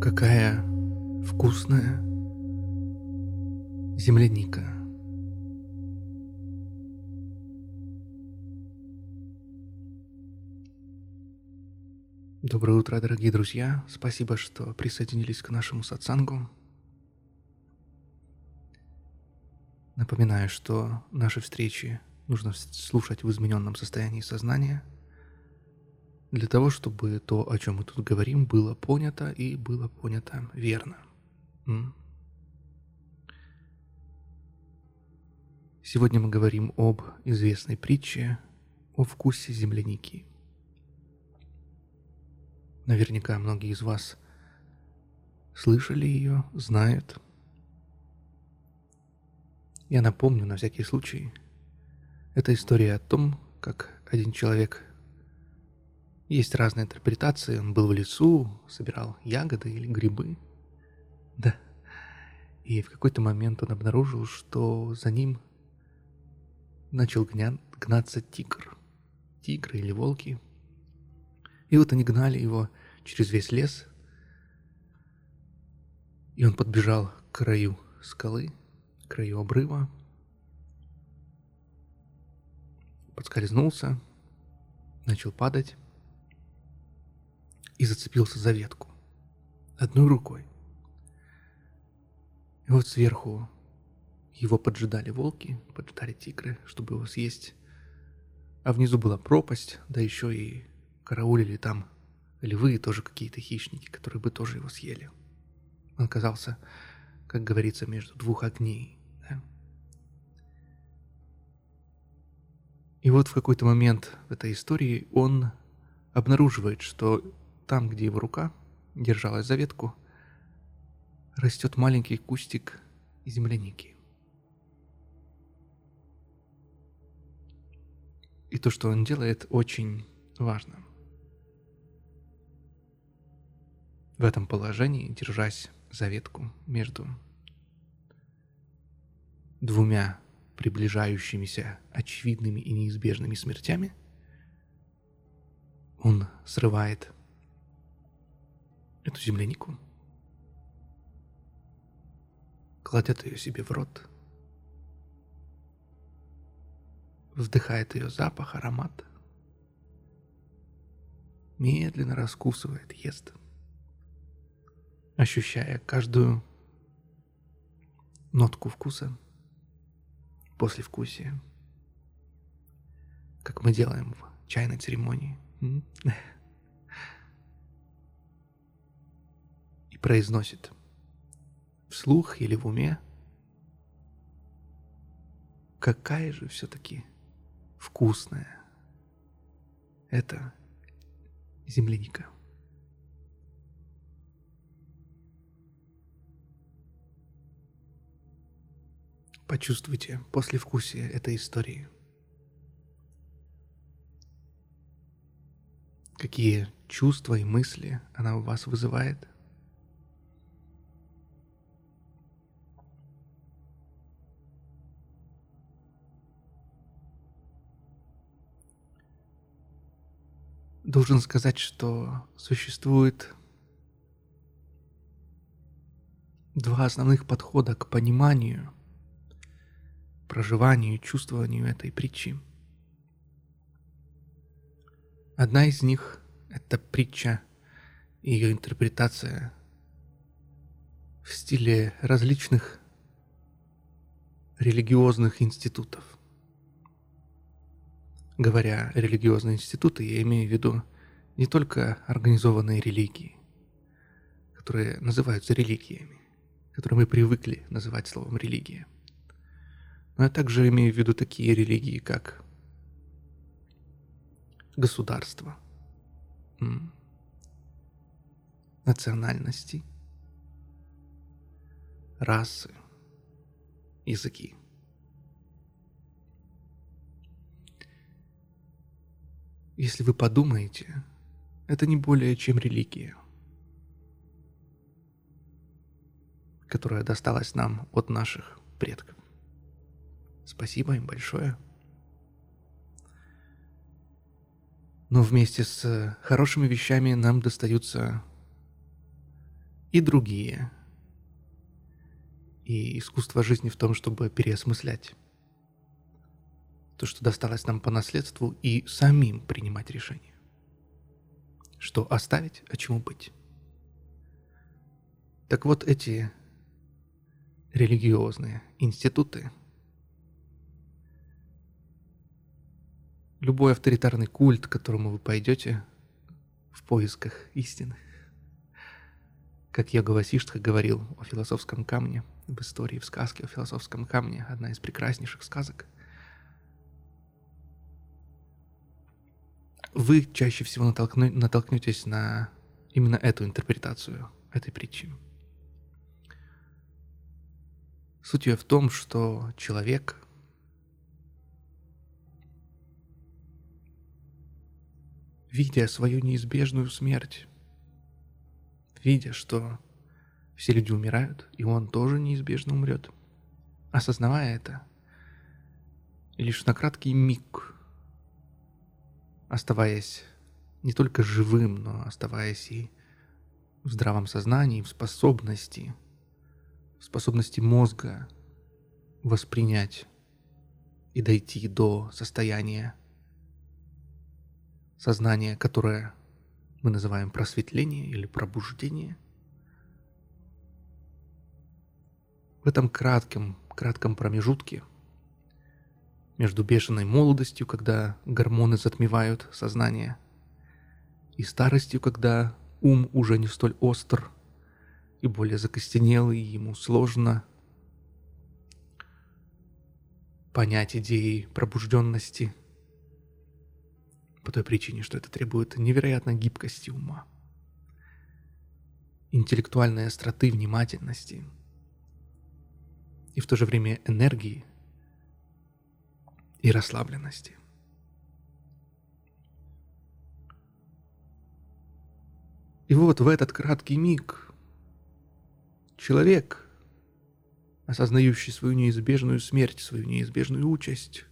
Какая вкусная земляника. Доброе утро, дорогие друзья. Спасибо, что присоединились к нашему сатсангу. Напоминаю, что наши встречи нужно слушать в измененном состоянии сознания – для того, чтобы то, о чем мы тут говорим, было понято и было понято верно. Сегодня мы говорим об известной притче о вкусе земляники. Наверняка многие из вас слышали ее, знают. Я напомню на всякий случай. Это история о том, как один человек есть разные интерпретации. Он был в лесу, собирал ягоды или грибы. Да. И в какой-то момент он обнаружил, что за ним начал гня... гнаться тигр. Тигры или волки. И вот они гнали его через весь лес. И он подбежал к краю скалы, к краю обрыва. Подскользнулся, начал падать и зацепился за ветку. Одной рукой. И вот сверху его поджидали волки, поджидали тигры, чтобы его съесть. А внизу была пропасть, да еще и караулили там львы тоже какие-то хищники, которые бы тоже его съели. Он оказался, как говорится, между двух огней. Да? И вот в какой-то момент в этой истории он обнаруживает, что там, где его рука держалась за ветку, растет маленький кустик земляники. И то, что он делает, очень важно. В этом положении, держась за ветку между двумя приближающимися очевидными и неизбежными смертями, он срывает эту землянику, кладет ее себе в рот, вдыхает ее запах, аромат, медленно раскусывает, ест, ощущая каждую нотку вкуса, послевкусие, как мы делаем в чайной церемонии. произносит вслух или в уме, какая же все-таки вкусная это земляника. Почувствуйте послевкусие этой истории. Какие чувства и мысли она у вас вызывает – должен сказать, что существует два основных подхода к пониманию, проживанию и чувствованию этой притчи. Одна из них — это притча и ее интерпретация в стиле различных религиозных институтов – Говоря религиозные институты, я имею в виду не только организованные религии, которые называются религиями, которые мы привыкли называть словом религия. Но я также имею в виду такие религии, как государство, национальности, расы, языки. Если вы подумаете, это не более чем религия, которая досталась нам от наших предков. Спасибо им большое. Но вместе с хорошими вещами нам достаются и другие. И искусство жизни в том, чтобы переосмыслять то, что досталось нам по наследству, и самим принимать решение. Что оставить, а чему быть. Так вот эти религиозные институты, любой авторитарный культ, к которому вы пойдете в поисках истины, как Йога Васиштха говорил о философском камне, в истории, в сказке о философском камне, одна из прекраснейших сказок, вы чаще всего натолкну, натолкнетесь на именно эту интерпретацию этой притчи. Суть ее в том, что человек, видя свою неизбежную смерть, видя, что все люди умирают, и он тоже неизбежно умрет. Осознавая это, лишь на краткий миг, оставаясь не только живым, но оставаясь и в здравом сознании, в способности, в способности мозга воспринять и дойти до состояния сознания, которое мы называем просветление или пробуждение. В этом кратком, кратком промежутке между бешеной молодостью, когда гормоны затмевают сознание, и старостью, когда ум уже не столь остр и более закостенелый, и ему сложно понять идеи пробужденности – по той причине, что это требует невероятной гибкости ума, интеллектуальной остроты, внимательности и в то же время энергии и расслабленности. И вот в этот краткий миг человек, осознающий свою неизбежную смерть, свою неизбежную участь,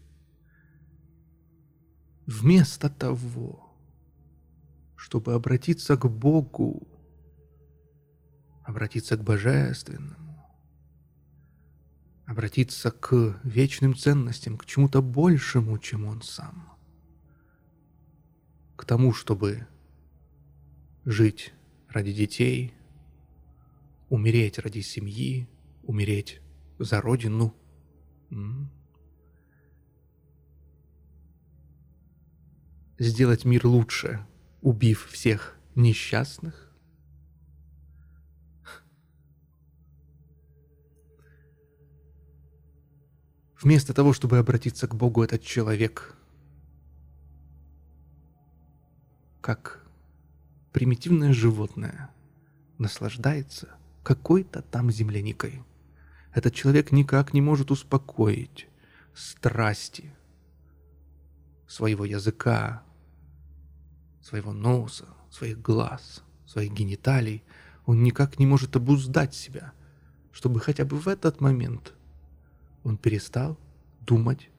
Вместо того, чтобы обратиться к Богу, обратиться к Божественному, обратиться к вечным ценностям, к чему-то большему, чем Он сам, к тому, чтобы жить ради детей, умереть ради семьи, умереть за родину – сделать мир лучше, убив всех несчастных? Вместо того, чтобы обратиться к Богу, этот человек, как примитивное животное, наслаждается какой-то там земляникой. Этот человек никак не может успокоить страсти своего языка, своего носа, своих глаз, своих гениталий, он никак не может обуздать себя, чтобы хотя бы в этот момент он перестал думать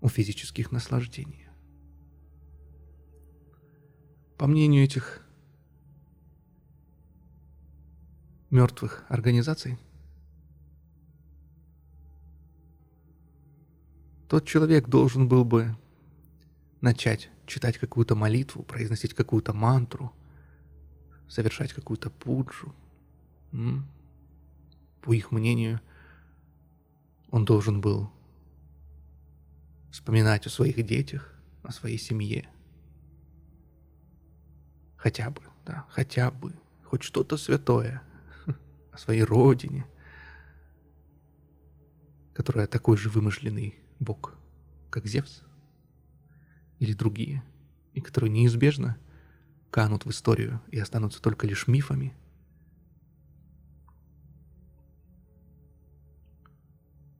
о физических наслаждениях. По мнению этих мертвых организаций, тот человек должен был бы начать читать какую-то молитву, произносить какую-то мантру, совершать какую-то пуджу. По их мнению, он должен был вспоминать о своих детях, о своей семье. Хотя бы, да, хотя бы, хоть что-то святое о своей родине, которая такой же вымышленный бог, как Зевс или другие, и которые неизбежно канут в историю и останутся только лишь мифами.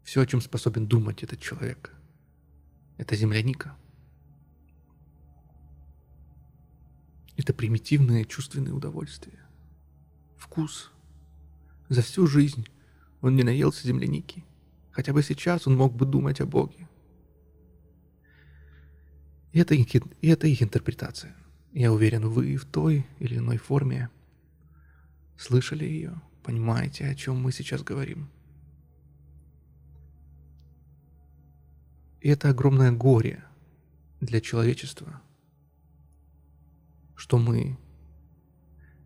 Все, о чем способен думать этот человек, это земляника. Это примитивное чувственное удовольствие. Вкус. За всю жизнь он не наелся земляники. Хотя бы сейчас он мог бы думать о Боге. И это, их, и это их интерпретация. Я уверен, вы в той или иной форме Слышали ее? Понимаете, о чем мы сейчас говорим? И это огромное горе для человечества, что мы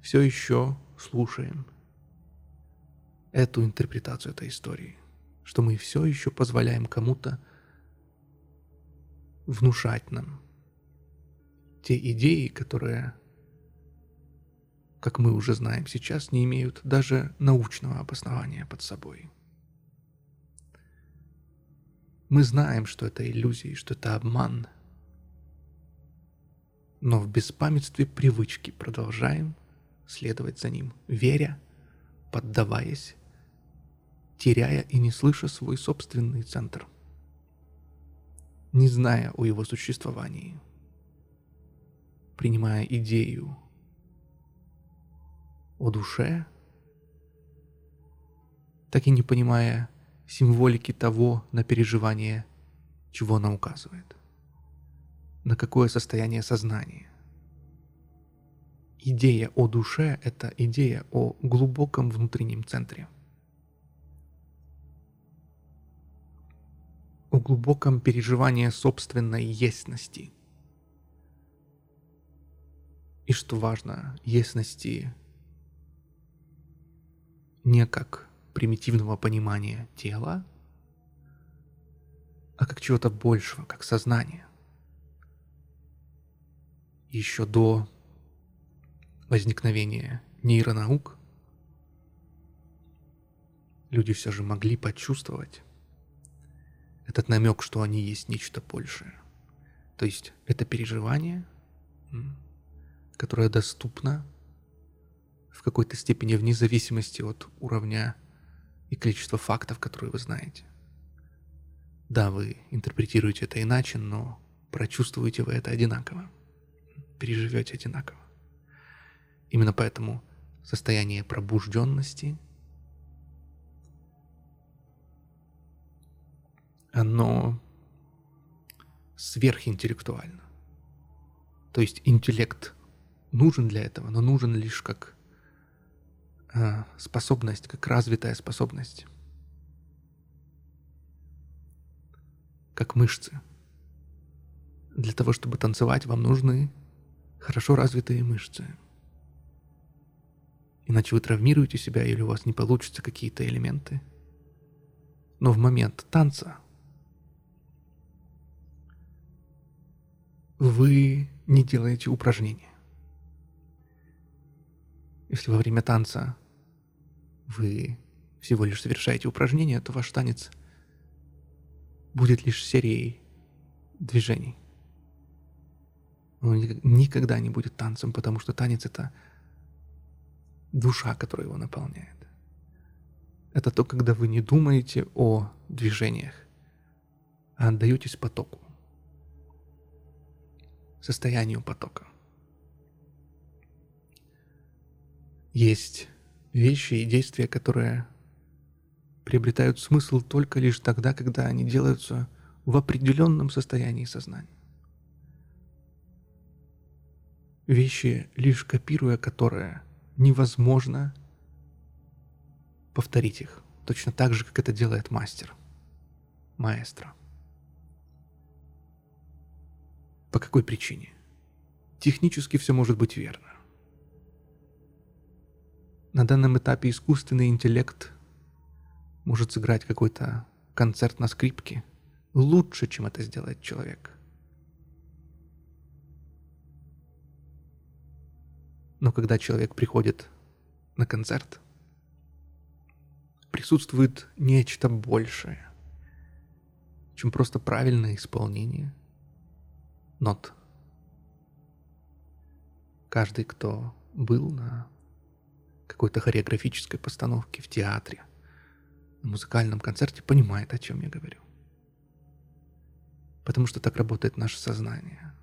все еще слушаем эту интерпретацию этой истории, что мы все еще позволяем кому-то внушать нам те идеи, которые, как мы уже знаем сейчас, не имеют даже научного обоснования под собой. Мы знаем, что это иллюзии, что это обман, но в беспамятстве привычки продолжаем следовать за ним, веря, поддаваясь, теряя и не слыша свой собственный центр, не зная о его существовании, принимая идею о душе, так и не понимая символики того на переживание, чего она указывает, на какое состояние сознания. Идея о душе – это идея о глубоком внутреннем центре. О глубоком переживании собственной естности. И что важно, естности не как примитивного понимания тела, а как чего-то большего, как сознание. Еще до возникновения нейронаук люди все же могли почувствовать этот намек, что они есть нечто большее. То есть это переживание, которое доступно в какой-то степени вне зависимости от уровня и количества фактов, которые вы знаете. Да, вы интерпретируете это иначе, но прочувствуете вы это одинаково, переживете одинаково. Именно поэтому состояние пробужденности, оно сверхинтеллектуально. То есть интеллект нужен для этого, но нужен лишь как способность, как развитая способность. Как мышцы. Для того, чтобы танцевать, вам нужны хорошо развитые мышцы – Иначе вы травмируете себя или у вас не получатся какие-то элементы. Но в момент танца вы не делаете упражнения. Если во время танца вы всего лишь совершаете упражнения, то ваш танец будет лишь серией движений. Он никогда не будет танцем, потому что танец — это душа, которая его наполняет. Это то, когда вы не думаете о движениях, а отдаетесь потоку, состоянию потока. Есть вещи и действия, которые приобретают смысл только лишь тогда, когда они делаются в определенном состоянии сознания. Вещи, лишь копируя которые – невозможно повторить их. Точно так же, как это делает мастер, маэстро. По какой причине? Технически все может быть верно. На данном этапе искусственный интеллект может сыграть какой-то концерт на скрипке лучше, чем это сделает человек – Но когда человек приходит на концерт, присутствует нечто большее, чем просто правильное исполнение нот. Каждый, кто был на какой-то хореографической постановке в театре, на музыкальном концерте, понимает, о чем я говорю. Потому что так работает наше сознание.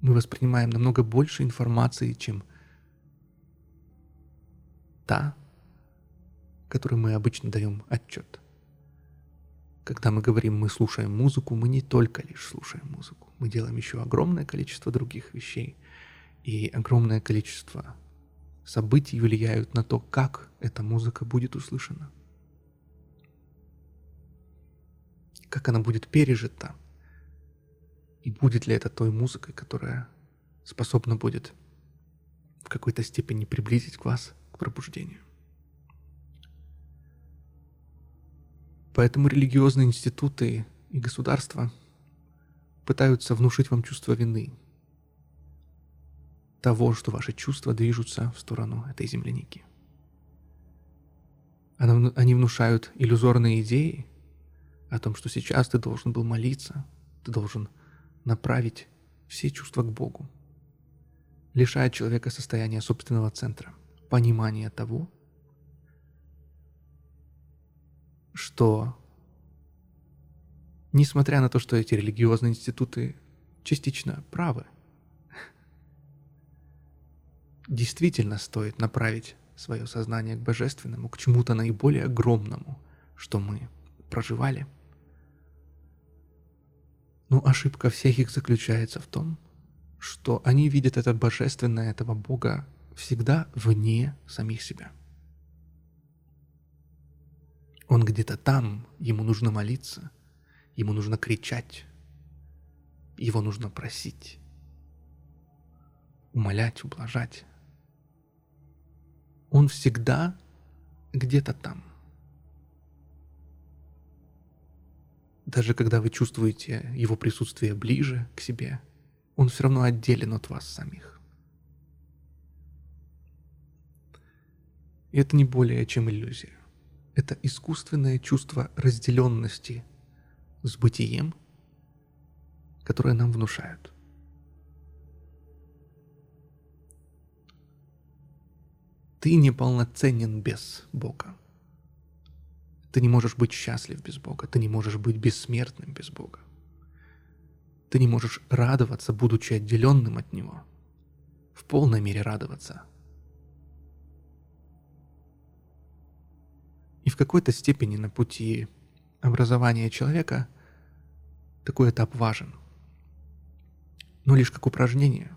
Мы воспринимаем намного больше информации, чем та, которой мы обычно даем отчет. Когда мы говорим «мы слушаем музыку», мы не только лишь слушаем музыку. Мы делаем еще огромное количество других вещей и огромное количество событий влияют на то, как эта музыка будет услышана. Как она будет пережита. И будет ли это той музыкой, которая способна будет в какой-то степени приблизить вас к пробуждению. Поэтому религиозные институты и государства пытаются внушить вам чувство вины, того, что ваши чувства движутся в сторону этой земляники. Они внушают иллюзорные идеи о том, что сейчас ты должен был молиться, ты должен направить все чувства к Богу, лишает человека состояния собственного центра, понимания того, что, несмотря на то, что эти религиозные институты частично правы, действительно стоит направить свое сознание к божественному, к чему-то наиболее огромному, что мы проживали. Но ошибка всех их заключается в том, что они видят это божественное, этого Бога всегда вне самих себя. Он где-то там, ему нужно молиться, ему нужно кричать, его нужно просить, умолять, ублажать. Он всегда где-то там. Даже когда вы чувствуете его присутствие ближе к себе, он все равно отделен от вас самих. И это не более чем иллюзия это искусственное чувство разделенности с бытием, которое нам внушают. Ты неполноценен без Бога. Ты не можешь быть счастлив без Бога. Ты не можешь быть бессмертным без Бога. Ты не можешь радоваться, будучи отделенным от Него. В полной мере радоваться, И в какой-то степени на пути образования человека такой этап важен. Но лишь как упражнение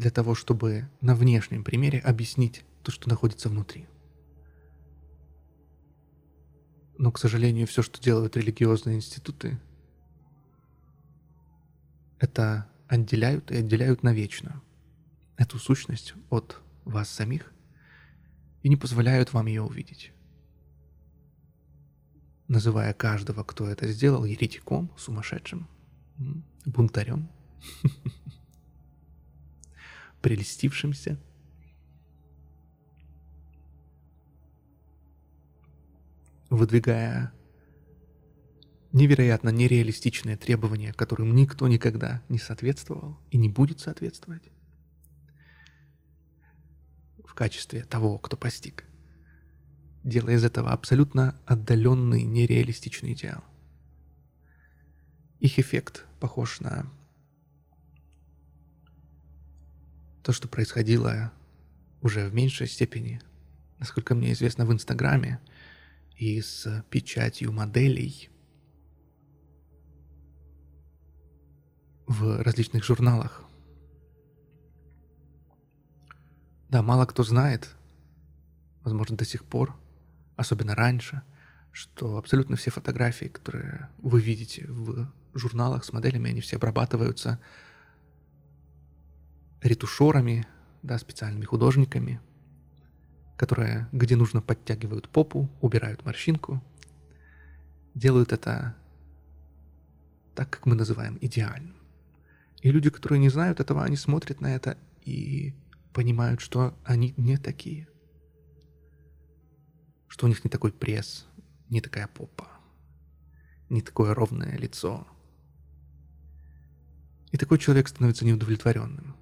для того, чтобы на внешнем примере объяснить то, что находится внутри. Но, к сожалению, все, что делают религиозные институты, это отделяют и отделяют навечно эту сущность от вас самих и не позволяют вам ее увидеть. Называя каждого, кто это сделал, еретиком, сумасшедшим, бунтарем, прелестившимся. Выдвигая невероятно нереалистичные требования, которым никто никогда не соответствовал и не будет соответствовать в качестве того, кто постиг, делая из этого абсолютно отдаленный, нереалистичный идеал. Их эффект похож на то, что происходило уже в меньшей степени, насколько мне известно, в Инстаграме и с печатью моделей в различных журналах, Да, мало кто знает, возможно, до сих пор, особенно раньше, что абсолютно все фотографии, которые вы видите в журналах с моделями, они все обрабатываются ретушерами, да, специальными художниками, которые, где нужно, подтягивают попу, убирают морщинку, делают это так, как мы называем идеальным. И люди, которые не знают этого, они смотрят на это и понимают, что они не такие. Что у них не такой пресс, не такая попа, не такое ровное лицо. И такой человек становится неудовлетворенным.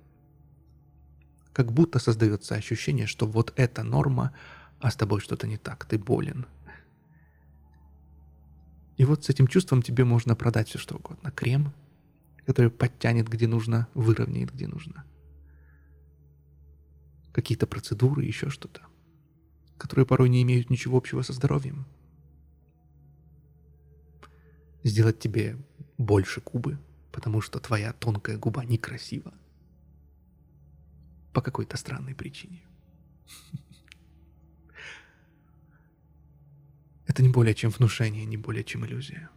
Как будто создается ощущение, что вот эта норма, а с тобой что-то не так, ты болен. И вот с этим чувством тебе можно продать все что угодно. Крем, который подтянет где нужно, выровняет где нужно – какие-то процедуры, еще что-то, которые порой не имеют ничего общего со здоровьем. Сделать тебе больше губы, потому что твоя тонкая губа некрасива. По какой-то странной причине. Это не более чем внушение, не более чем иллюзия.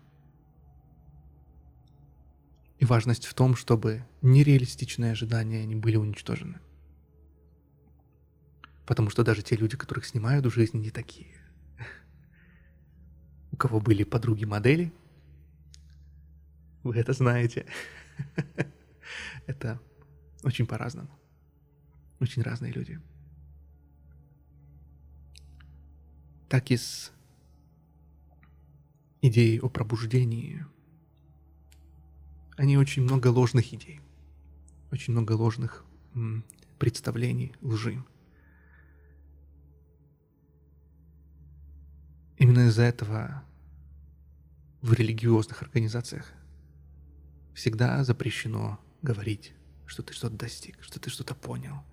И важность в том, чтобы нереалистичные ожидания не были уничтожены. Потому что даже те люди, которых снимают в жизни, не такие. У кого были подруги-модели, вы это знаете. Это очень по-разному. Очень разные люди. Так и с идеей о пробуждении. Они очень много ложных идей. Очень много ложных м, представлений, лжи. Именно из-за этого в религиозных организациях всегда запрещено говорить, что ты что-то достиг, что ты что-то понял.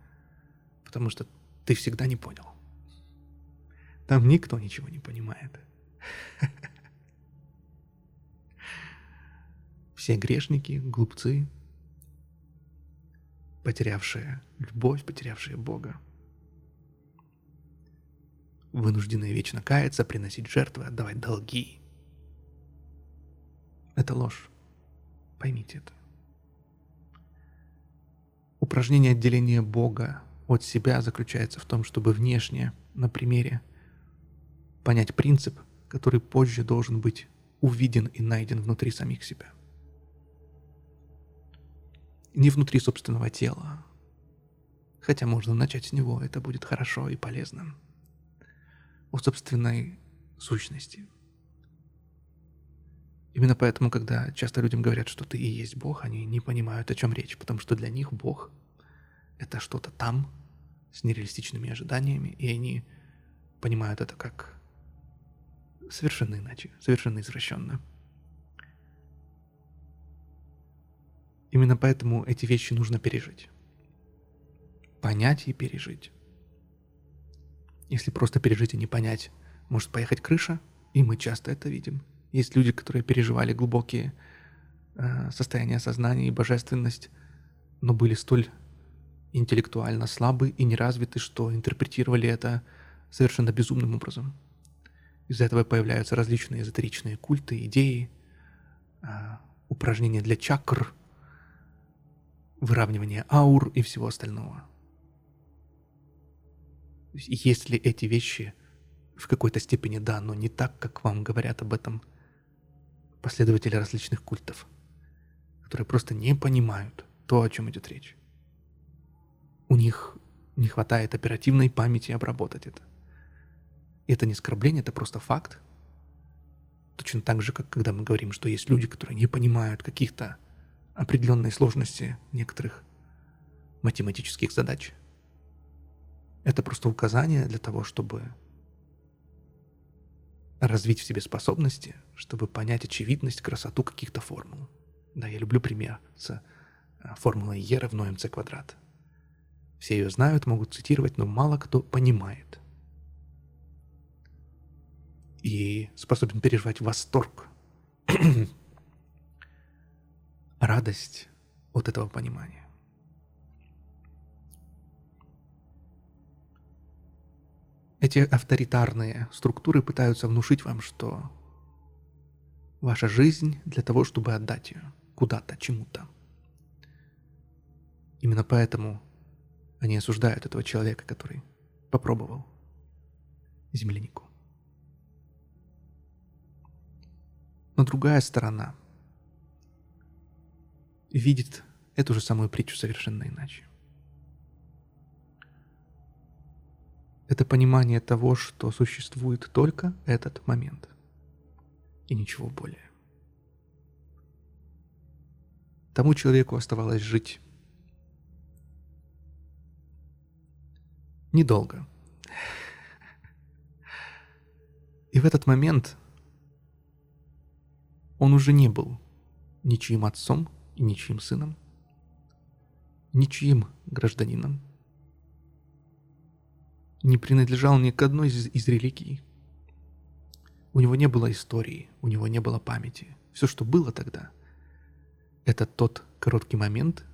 Потому что ты всегда не понял. Там никто ничего не понимает. Все грешники, глупцы, потерявшие любовь, потерявшие Бога, вынужденные вечно каяться, приносить жертвы, отдавать долги. Это ложь. Поймите это. Упражнение отделения Бога от себя заключается в том, чтобы внешне, на примере, понять принцип, который позже должен быть увиден и найден внутри самих себя. Не внутри собственного тела, хотя можно начать с него, это будет хорошо и полезно. О собственной сущности – Именно поэтому, когда часто людям говорят, что ты и есть Бог, они не понимают, о чем речь, потому что для них Бог — это что-то там, с нереалистичными ожиданиями, и они понимают это как совершенно иначе, совершенно извращенно. Именно поэтому эти вещи нужно пережить. Понять и пережить. Если просто пережить и не понять, может поехать крыша, и мы часто это видим — есть люди, которые переживали глубокие э, состояния сознания и божественность, но были столь интеллектуально слабы и неразвиты, что интерпретировали это совершенно безумным образом. Из-за этого появляются различные эзотеричные культы, идеи, э, упражнения для чакр, выравнивание аур и всего остального. Если эти вещи в какой-то степени да, но не так, как вам говорят об этом – последователи различных культов, которые просто не понимают то, о чем идет речь. У них не хватает оперативной памяти обработать это. И это не оскорбление, это просто факт. Точно так же, как когда мы говорим, что есть люди, которые не понимают каких-то определенной сложности некоторых математических задач. Это просто указание для того, чтобы развить в себе способности, чтобы понять очевидность, красоту каких-то формул. Да, я люблю пример с э, формулой Е равно МЦ квадрат. Все ее знают, могут цитировать, но мало кто понимает. И способен переживать восторг, радость от этого понимания. Эти авторитарные структуры пытаются внушить вам, что ваша жизнь для того, чтобы отдать ее куда-то, чему-то. Именно поэтому они осуждают этого человека, который попробовал землянику. Но другая сторона видит эту же самую притчу совершенно иначе. Это понимание того, что существует только этот момент. И ничего более. Тому человеку оставалось жить недолго. И в этот момент он уже не был ничьим отцом и ничьим сыном, ничьим гражданином, не принадлежал ни к одной из, из религий. У него не было истории, у него не было памяти. Все, что было тогда, это тот короткий момент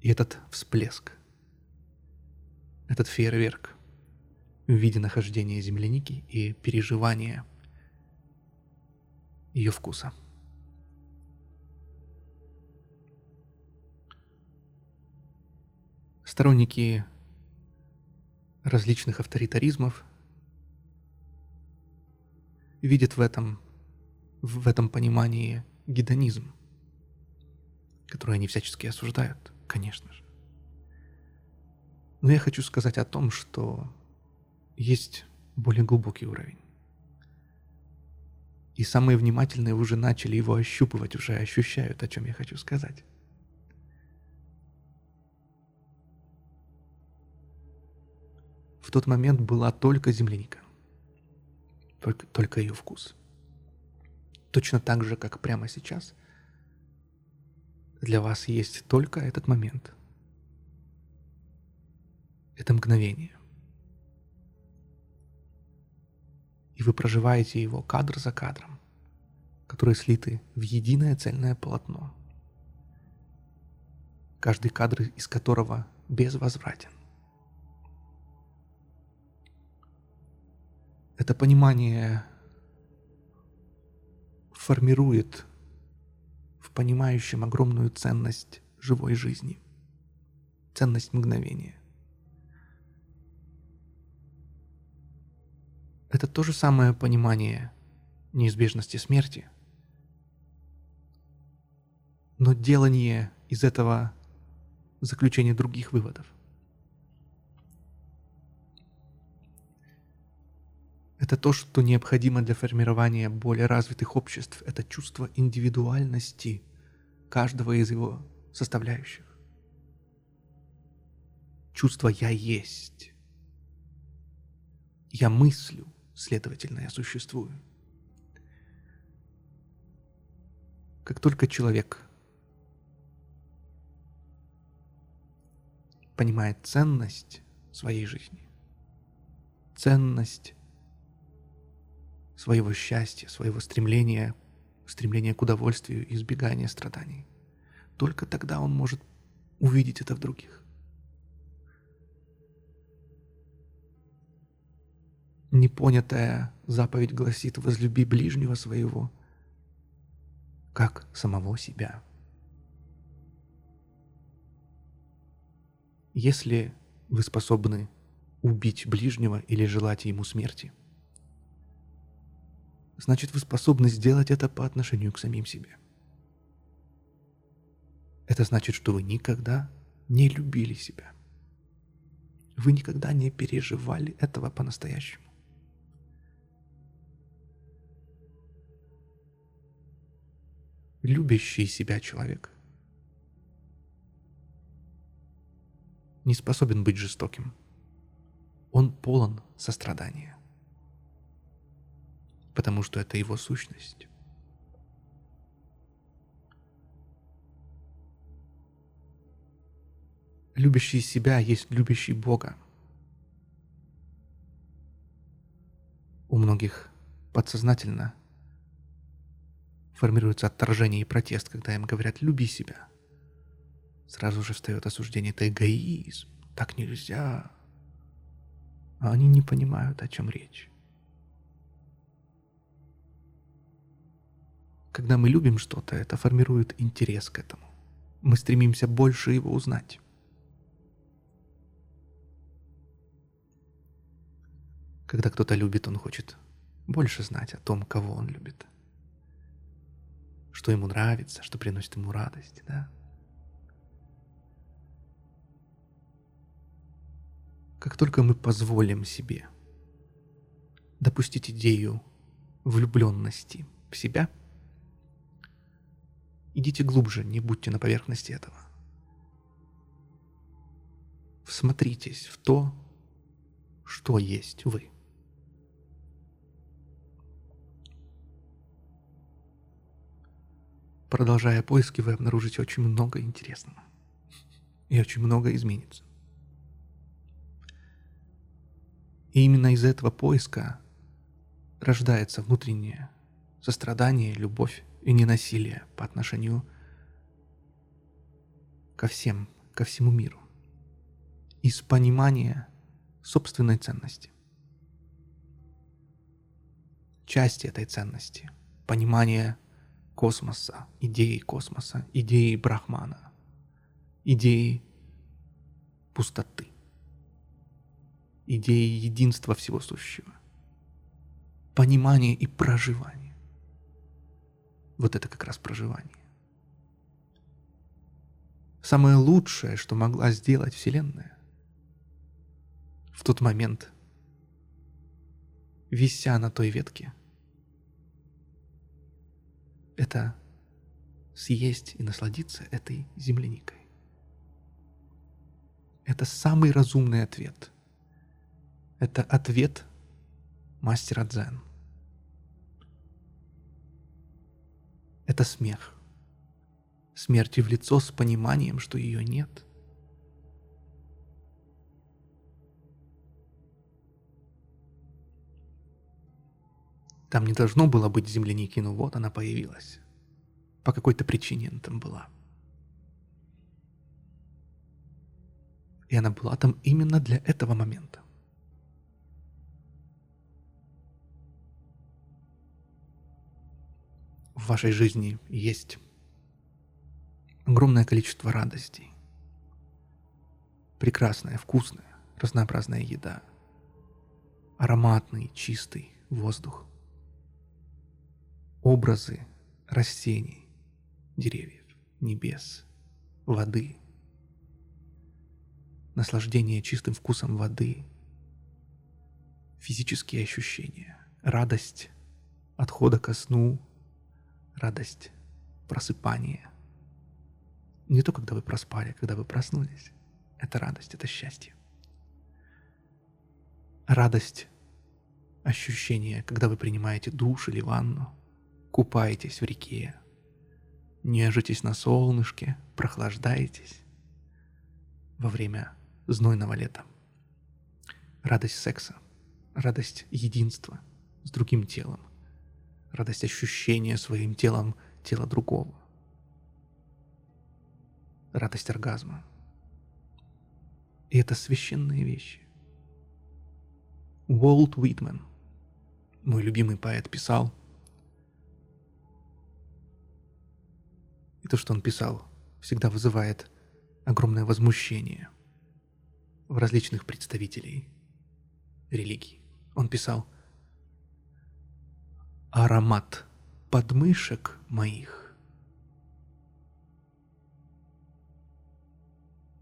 И этот всплеск, этот фейерверк в виде нахождения земляники и переживания ее вкуса. Сторонники различных авторитаризмов видят в этом, в этом понимании гедонизм, который они всячески осуждают, конечно же. Но я хочу сказать о том, что есть более глубокий уровень. И самые внимательные уже начали его ощупывать, уже ощущают, о чем я хочу сказать. В тот момент была только земляника. Только, только ее вкус. Точно так же, как прямо сейчас, для вас есть только этот момент. Это мгновение. И вы проживаете его кадр за кадром, которые слиты в единое цельное полотно, каждый кадр из которого безвозвратен. Это понимание формирует в понимающем огромную ценность живой жизни, ценность мгновения. Это то же самое понимание неизбежности смерти, но делание из этого заключения других выводов. Это то, что необходимо для формирования более развитых обществ. Это чувство индивидуальности каждого из его составляющих. Чувство «я есть». Я мыслю, следовательно, я существую. Как только человек понимает ценность своей жизни, ценность своего счастья, своего стремления, стремления к удовольствию и избегания страданий, только тогда он может увидеть это в других. Непонятая заповедь гласит «возлюби ближнего своего, как самого себя». Если вы способны убить ближнего или желать ему смерти, значит вы способны сделать это по отношению к самим себе. Это значит, что вы никогда не любили себя. Вы никогда не переживали этого по-настоящему. Любящий себя человек не способен быть жестоким. Он полон сострадания, потому что это его сущность. Любящий себя есть любящий Бога. У многих подсознательно – формируется отторжение и протест, когда им говорят «люби себя». Сразу же встает осуждение «это эгоизм, так нельзя». А они не понимают, о чем речь. Когда мы любим что-то, это формирует интерес к этому. Мы стремимся больше его узнать. Когда кто-то любит, он хочет больше знать о том, кого он любит что ему нравится, что приносит ему радость, да? Как только мы позволим себе допустить идею влюбленности в себя, идите глубже, не будьте на поверхности этого. Всмотритесь в то, что есть вы. Продолжая поиски, вы обнаружите очень много интересного. И очень много изменится. И именно из этого поиска рождается внутреннее сострадание, любовь и ненасилие по отношению ко всем ко всему миру из понимания собственной ценности. Части этой ценности, понимания космоса, идеи космоса, идеи Брахмана, идеи пустоты, идеи единства всего сущего, понимание и проживание. Вот это как раз проживание. Самое лучшее, что могла сделать Вселенная в тот момент, вися на той ветке, это съесть и насладиться этой земляникой. Это самый разумный ответ. Это ответ мастера дзен. Это смех. Смерти в лицо с пониманием, что ее нет. Там не должно было быть земляники, но вот она появилась. По какой-то причине она там была. И она была там именно для этого момента. В вашей жизни есть огромное количество радостей. Прекрасная, вкусная, разнообразная еда. Ароматный, чистый воздух. Образы растений, деревьев, небес, воды – наслаждение чистым вкусом воды, физические ощущения, радость отхода ко сну, радость просыпания. Не то, когда вы проспали, а когда вы проснулись. Это радость, это счастье. Радость ощущения, когда вы принимаете душ или ванну, купаетесь в реке, нежитесь на солнышке, прохлаждаетесь во время знойного лета. Радость секса, радость единства с другим телом, радость ощущения своим телом тела другого, радость оргазма. И это священные вещи. Уолт Уитмен, мой любимый поэт, писал, и то, что он писал, всегда вызывает огромное возмущение – в различных представителей религий. Он писал «Аромат подмышек моих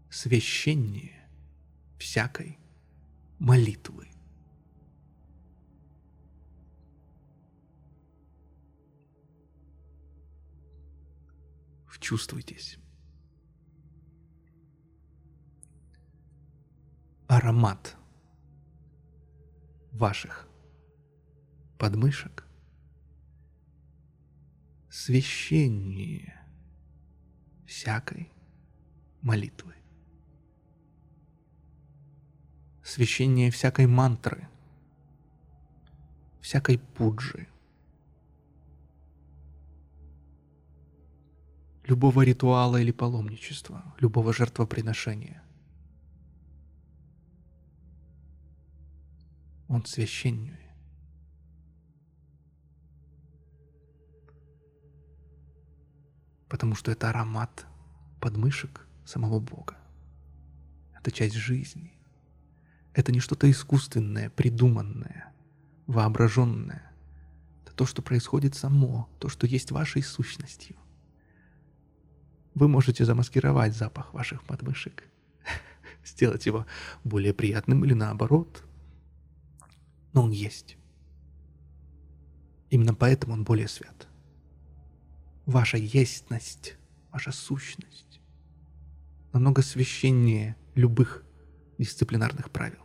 священнее всякой молитвы». Вчувствуйтесь. аромат ваших подмышек священнее всякой молитвы, священнее всякой мантры, всякой пуджи, любого ритуала или паломничества, любого жертвоприношения – Он священнее. Потому что это аромат подмышек самого Бога. Это часть жизни. Это не что-то искусственное, придуманное, воображенное. Это то, что происходит само, то, что есть вашей сущностью. Вы можете замаскировать запах ваших подмышек, сделать его более приятным или наоборот – но он есть. Именно поэтому он более свят. Ваша естьность, ваша сущность намного священнее любых дисциплинарных правил.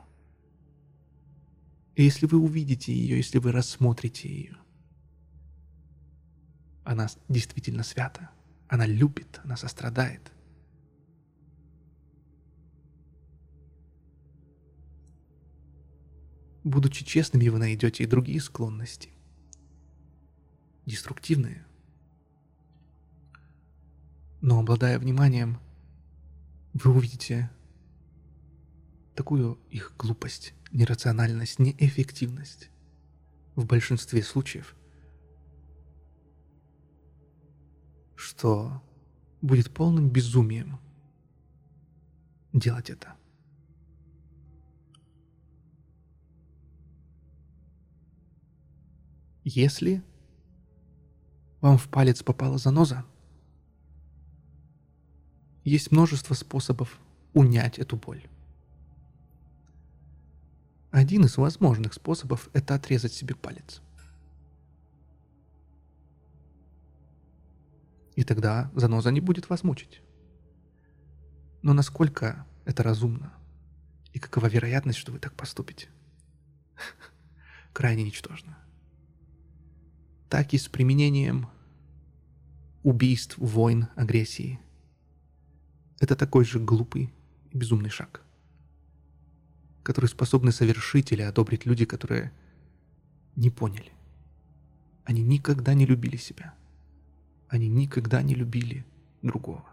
И если вы увидите ее, если вы рассмотрите ее, она действительно свята, она любит, она сострадает – Будучи честными, вы найдете и другие склонности. Деструктивные. Но обладая вниманием, вы увидите такую их глупость, нерациональность, неэффективность в большинстве случаев, что будет полным безумием делать это. Если вам в палец попала заноза, есть множество способов унять эту боль. Один из возможных способов – это отрезать себе палец. И тогда заноза не будет вас мучить. Но насколько это разумно? И какова вероятность, что вы так поступите? Крайне ничтожно. Так и с применением убийств, войн, агрессии. Это такой же глупый и безумный шаг – который способны совершить или одобрить люди, которые не поняли. Они никогда не любили себя. Они никогда не любили другого.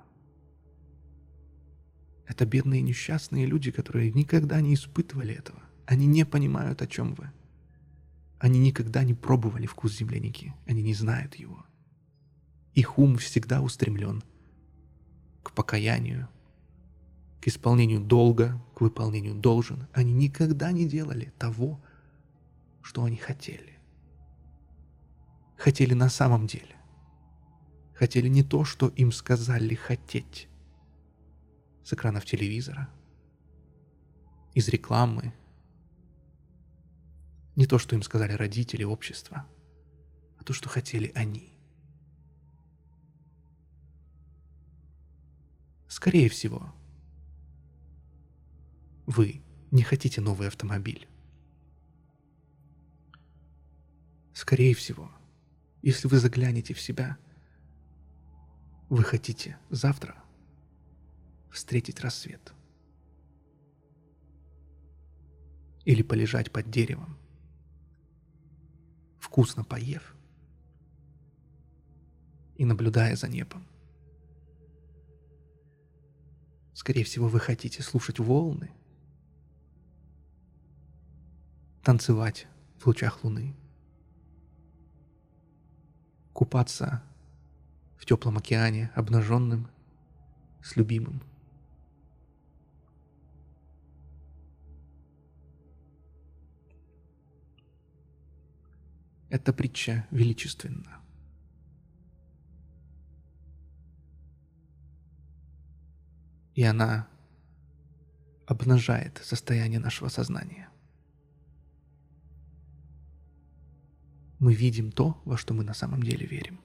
Это бедные несчастные люди, которые никогда не испытывали этого. Они не понимают, о чем вы. Они никогда не пробовали вкус земляники. Они не знают его. Их ум всегда устремлен к покаянию, к исполнению долга, к выполнению должен. Они никогда не делали того, что они хотели. Хотели на самом деле. Хотели не то, что им сказали хотеть. С экранов телевизора, из рекламы, не то, что им сказали родители, общество, а то, что хотели они. Скорее всего, вы не хотите новый автомобиль. Скорее всего, если вы заглянете в себя, вы хотите завтра встретить рассвет. Или полежать под деревом, вкусно поев и наблюдая за небом. Скорее всего, вы хотите слушать волны – танцевать в лучах луны, купаться в теплом океане, обнаженным, с любимым. Эта притча величественна. И она обнажает состояние нашего сознания. мы видим то, во что мы на самом деле верим.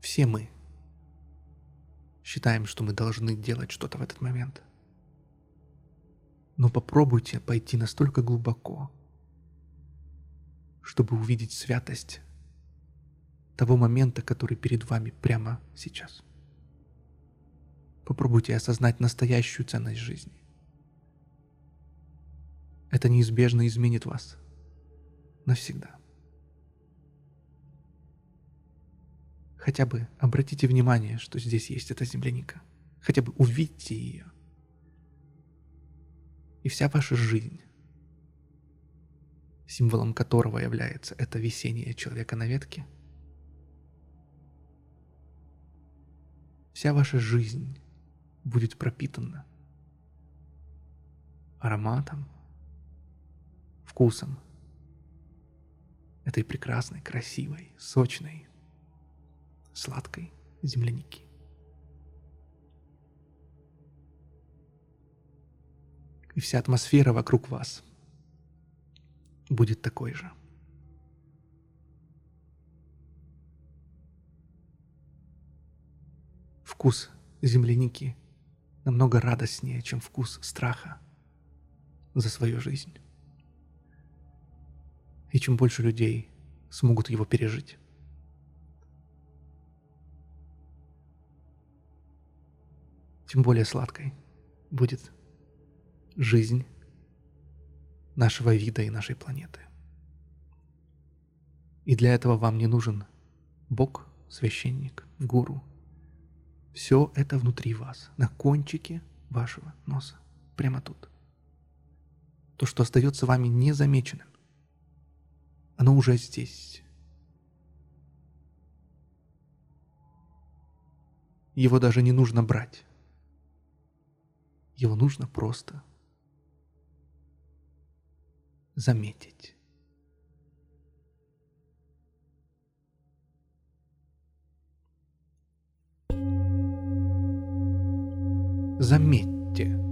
Все мы считаем, что мы должны делать что-то в этот момент. Но попробуйте пойти настолько глубоко, чтобы увидеть святость того момента, который перед вами прямо сейчас. Попробуйте осознать настоящую ценность жизни. Это неизбежно изменит вас. Навсегда. Хотя бы обратите внимание, что здесь есть эта земляника. Хотя бы увидьте ее. И вся ваша жизнь, символом которого является это висение человека на ветке, вся ваша жизнь будет пропитана ароматом, вкусом этой прекрасной, красивой, сочной, сладкой земляники. И вся атмосфера вокруг вас будет такой же. Вкус земляники намного радостнее, чем вкус страха за свою жизнь и чем больше людей смогут его пережить. Тем более сладкой будет жизнь нашего вида и нашей планеты. И для этого вам не нужен Бог, священник, гуру, Все это внутри вас, на кончике вашего носа, прямо тут. То, что остается вами незамеченным, оно уже здесь. Его даже не нужно брать. Его нужно просто заметить. Заметьте.